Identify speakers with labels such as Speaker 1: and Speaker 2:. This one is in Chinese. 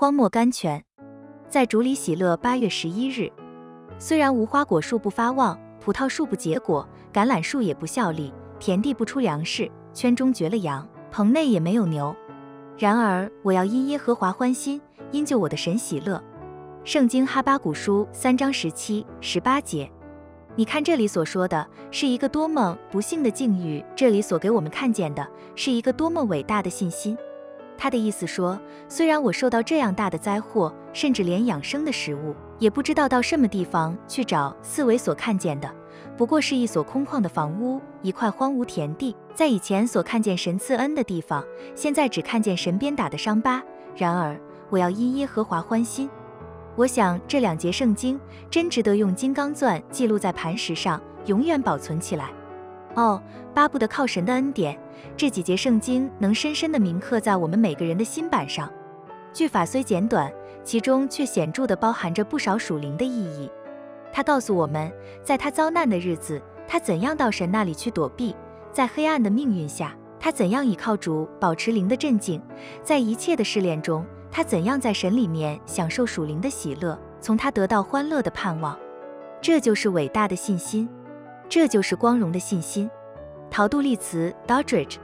Speaker 1: 荒漠甘泉，在主里喜乐。八月十一日，虽然无花果树不发旺，葡萄树不结果，橄榄树也不效力，田地不出粮食，圈中绝了羊，棚内也没有牛。然而我要因耶和华欢心，因救我的神喜乐。圣经哈巴谷书三章十七、十八节。你看这里所说的是一个多么不幸的境遇，这里所给我们看见的是一个多么伟大的信心。他的意思说，虽然我受到这样大的灾祸，甚至连养生的食物也不知道到什么地方去找，四维所看见的不过是一所空旷的房屋，一块荒芜田地。在以前所看见神赐恩的地方，现在只看见神鞭打的伤疤。然而，我要因耶和华欢心。我想这两节圣经真值得用金刚钻记录在磐石上，永远保存起来。哦，巴不得靠神的恩典，这几节圣经能深深地铭刻在我们每个人的心板上。句法虽简短，其中却显著地包含着不少属灵的意义。他告诉我们，在他遭难的日子，他怎样到神那里去躲避；在黑暗的命运下，他怎样倚靠主保持灵的镇静；在一切的试炼中，他怎样在神里面享受属灵的喜乐，从他得到欢乐的盼望。这就是伟大的信心。这就是光荣的信心。陶杜利茨 （Doddridge）